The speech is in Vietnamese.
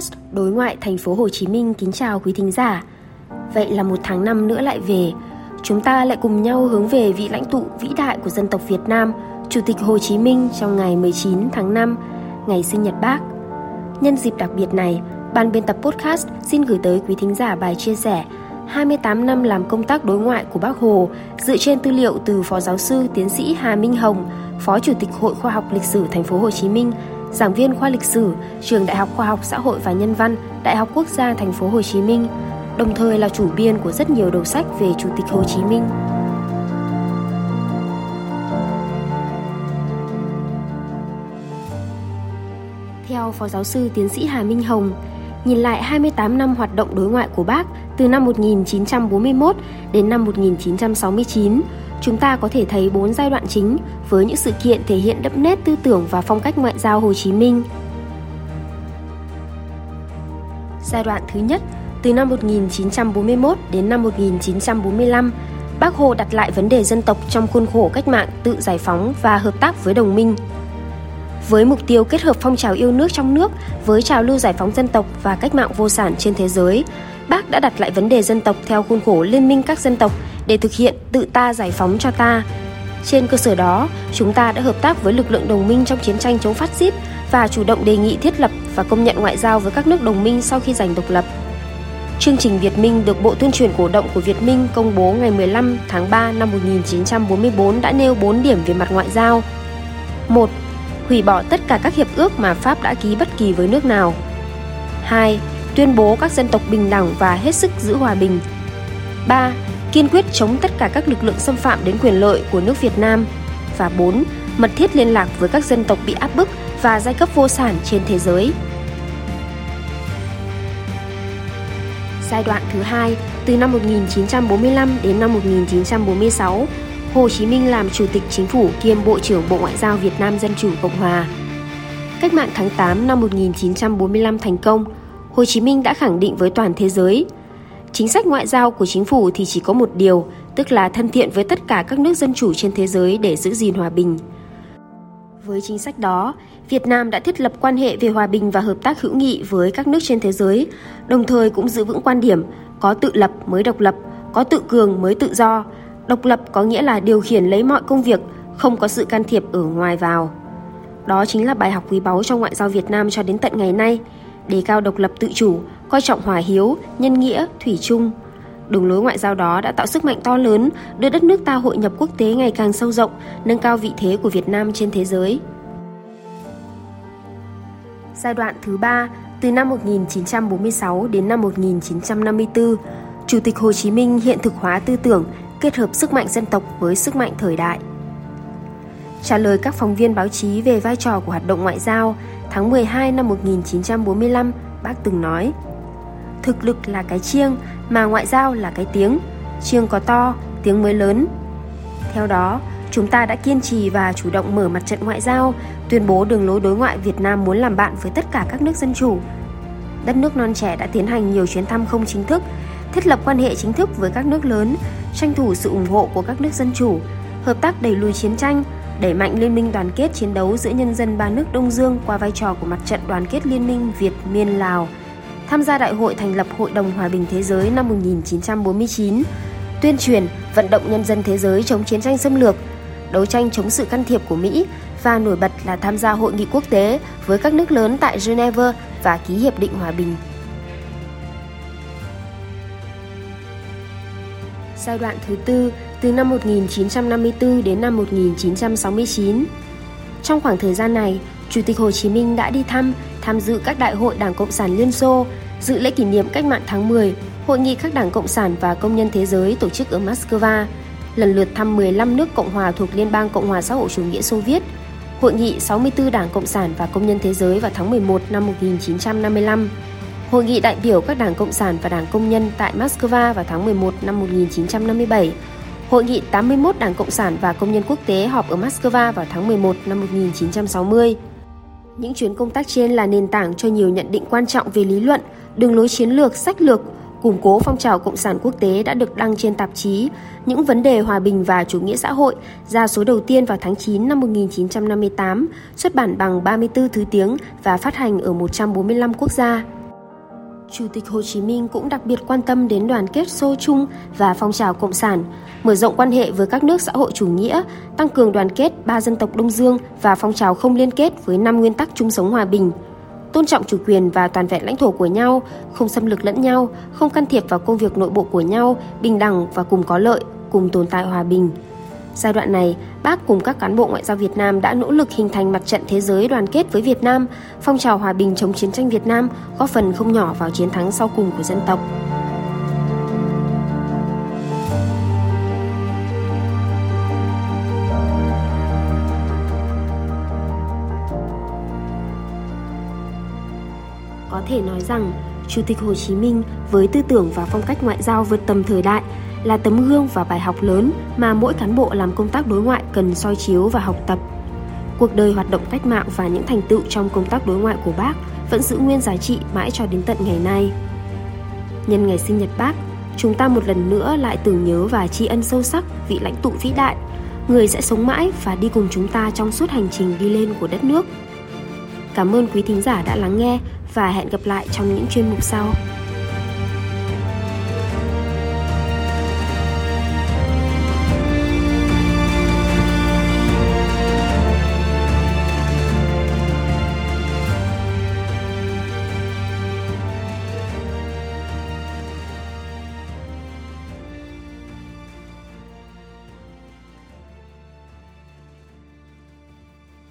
podcast Đối ngoại thành phố Hồ Chí Minh kính chào quý thính giả. Vậy là một tháng năm nữa lại về, chúng ta lại cùng nhau hướng về vị lãnh tụ vĩ đại của dân tộc Việt Nam, Chủ tịch Hồ Chí Minh trong ngày 19 tháng 5, ngày sinh nhật Bác. Nhân dịp đặc biệt này, ban biên tập podcast xin gửi tới quý thính giả bài chia sẻ 28 năm làm công tác đối ngoại của Bác Hồ dựa trên tư liệu từ Phó giáo sư tiến sĩ Hà Minh Hồng, Phó Chủ tịch Hội Khoa học Lịch sử Thành phố Hồ Chí Minh giảng viên khoa lịch sử, trường Đại học Khoa học Xã hội và Nhân văn, Đại học Quốc gia Thành phố Hồ Chí Minh, đồng thời là chủ biên của rất nhiều đầu sách về Chủ tịch Hồ Chí Minh. Theo Phó Giáo sư Tiến sĩ Hà Minh Hồng, nhìn lại 28 năm hoạt động đối ngoại của bác từ năm 1941 đến năm 1969, chúng ta có thể thấy bốn giai đoạn chính với những sự kiện thể hiện đậm nét tư tưởng và phong cách ngoại giao Hồ Chí Minh. Giai đoạn thứ nhất, từ năm 1941 đến năm 1945, Bác Hồ đặt lại vấn đề dân tộc trong khuôn khổ cách mạng tự giải phóng và hợp tác với đồng minh. Với mục tiêu kết hợp phong trào yêu nước trong nước với trào lưu giải phóng dân tộc và cách mạng vô sản trên thế giới, Bác đã đặt lại vấn đề dân tộc theo khuôn khổ liên minh các dân tộc để thực hiện tự ta giải phóng cho ta. Trên cơ sở đó, chúng ta đã hợp tác với lực lượng đồng minh trong chiến tranh chống phát xít và chủ động đề nghị thiết lập và công nhận ngoại giao với các nước đồng minh sau khi giành độc lập. Chương trình Việt Minh được Bộ Tuyên truyền Cổ động của Việt Minh công bố ngày 15 tháng 3 năm 1944 đã nêu 4 điểm về mặt ngoại giao. 1. Hủy bỏ tất cả các hiệp ước mà Pháp đã ký bất kỳ với nước nào. 2. Tuyên bố các dân tộc bình đẳng và hết sức giữ hòa bình. 3 kiên quyết chống tất cả các lực lượng xâm phạm đến quyền lợi của nước Việt Nam. Và 4. Mật thiết liên lạc với các dân tộc bị áp bức và giai cấp vô sản trên thế giới. Giai đoạn thứ hai, từ năm 1945 đến năm 1946, Hồ Chí Minh làm Chủ tịch Chính phủ kiêm Bộ trưởng Bộ Ngoại giao Việt Nam Dân Chủ Cộng Hòa. Cách mạng tháng 8 năm 1945 thành công, Hồ Chí Minh đã khẳng định với toàn thế giới – Chính sách ngoại giao của chính phủ thì chỉ có một điều, tức là thân thiện với tất cả các nước dân chủ trên thế giới để giữ gìn hòa bình. Với chính sách đó, Việt Nam đã thiết lập quan hệ về hòa bình và hợp tác hữu nghị với các nước trên thế giới, đồng thời cũng giữ vững quan điểm có tự lập mới độc lập, có tự cường mới tự do. Độc lập có nghĩa là điều khiển lấy mọi công việc, không có sự can thiệp ở ngoài vào. Đó chính là bài học quý báu trong ngoại giao Việt Nam cho đến tận ngày nay, đề cao độc lập tự chủ, coi trọng hòa hiếu, nhân nghĩa, thủy chung. Đường lối ngoại giao đó đã tạo sức mạnh to lớn, đưa đất nước ta hội nhập quốc tế ngày càng sâu rộng, nâng cao vị thế của Việt Nam trên thế giới. Giai đoạn thứ ba, từ năm 1946 đến năm 1954, Chủ tịch Hồ Chí Minh hiện thực hóa tư tưởng, kết hợp sức mạnh dân tộc với sức mạnh thời đại. Trả lời các phóng viên báo chí về vai trò của hoạt động ngoại giao, tháng 12 năm 1945, bác từng nói – thực lực là cái chiêng mà ngoại giao là cái tiếng. Chiêng có to tiếng mới lớn. Theo đó chúng ta đã kiên trì và chủ động mở mặt trận ngoại giao tuyên bố đường lối đối ngoại việt nam muốn làm bạn với tất cả các nước dân chủ. Đất nước non trẻ đã tiến hành nhiều chuyến thăm không chính thức thiết lập quan hệ chính thức với các nước lớn tranh thủ sự ủng hộ của các nước dân chủ hợp tác đẩy lùi chiến tranh đẩy mạnh liên minh đoàn kết chiến đấu giữa nhân dân ba nước Đông Dương qua vai trò của mặt trận đoàn kết liên minh Việt Miên Lào tham gia đại hội thành lập Hội đồng Hòa bình Thế giới năm 1949, tuyên truyền, vận động nhân dân thế giới chống chiến tranh xâm lược, đấu tranh chống sự can thiệp của Mỹ và nổi bật là tham gia hội nghị quốc tế với các nước lớn tại Geneva và ký hiệp định hòa bình. Giai đoạn thứ tư, từ năm 1954 đến năm 1969. Trong khoảng thời gian này, Chủ tịch Hồ Chí Minh đã đi thăm, tham dự các đại hội Đảng Cộng sản Liên Xô, dự lễ kỷ niệm cách mạng tháng 10, hội nghị các đảng Cộng sản và công nhân thế giới tổ chức ở Moscow, lần lượt thăm 15 nước Cộng hòa thuộc Liên bang Cộng hòa xã hội chủ nghĩa Xô Viết, hội nghị 64 đảng Cộng sản và công nhân thế giới vào tháng 11 năm 1955, hội nghị đại biểu các đảng Cộng sản và đảng công nhân tại Moscow vào tháng 11 năm 1957, Hội nghị 81 Đảng Cộng sản và Công nhân Quốc tế họp ở Moscow vào tháng 11 năm 1960. Những chuyến công tác trên là nền tảng cho nhiều nhận định quan trọng về lý luận, đường lối chiến lược, sách lược, củng cố phong trào cộng sản quốc tế đã được đăng trên tạp chí Những vấn đề hòa bình và chủ nghĩa xã hội ra số đầu tiên vào tháng 9 năm 1958, xuất bản bằng 34 thứ tiếng và phát hành ở 145 quốc gia. Chủ tịch Hồ Chí Minh cũng đặc biệt quan tâm đến đoàn kết xô chung và phong trào cộng sản, mở rộng quan hệ với các nước xã hội chủ nghĩa, tăng cường đoàn kết ba dân tộc Đông Dương và phong trào không liên kết với năm nguyên tắc chung sống hòa bình, tôn trọng chủ quyền và toàn vẹn lãnh thổ của nhau, không xâm lược lẫn nhau, không can thiệp vào công việc nội bộ của nhau, bình đẳng và cùng có lợi, cùng tồn tại hòa bình. Giai đoạn này, bác cùng các cán bộ ngoại giao Việt Nam đã nỗ lực hình thành mặt trận thế giới đoàn kết với Việt Nam, phong trào hòa bình chống chiến tranh Việt Nam góp phần không nhỏ vào chiến thắng sau cùng của dân tộc. Có thể nói rằng, Chủ tịch Hồ Chí Minh với tư tưởng và phong cách ngoại giao vượt tầm thời đại là tấm gương và bài học lớn mà mỗi cán bộ làm công tác đối ngoại cần soi chiếu và học tập. Cuộc đời hoạt động cách mạng và những thành tựu trong công tác đối ngoại của bác vẫn giữ nguyên giá trị mãi cho đến tận ngày nay. Nhân ngày sinh nhật bác, chúng ta một lần nữa lại tưởng nhớ và tri ân sâu sắc vị lãnh tụ vĩ đại, người sẽ sống mãi và đi cùng chúng ta trong suốt hành trình đi lên của đất nước. Cảm ơn quý thính giả đã lắng nghe và hẹn gặp lại trong những chuyên mục sau.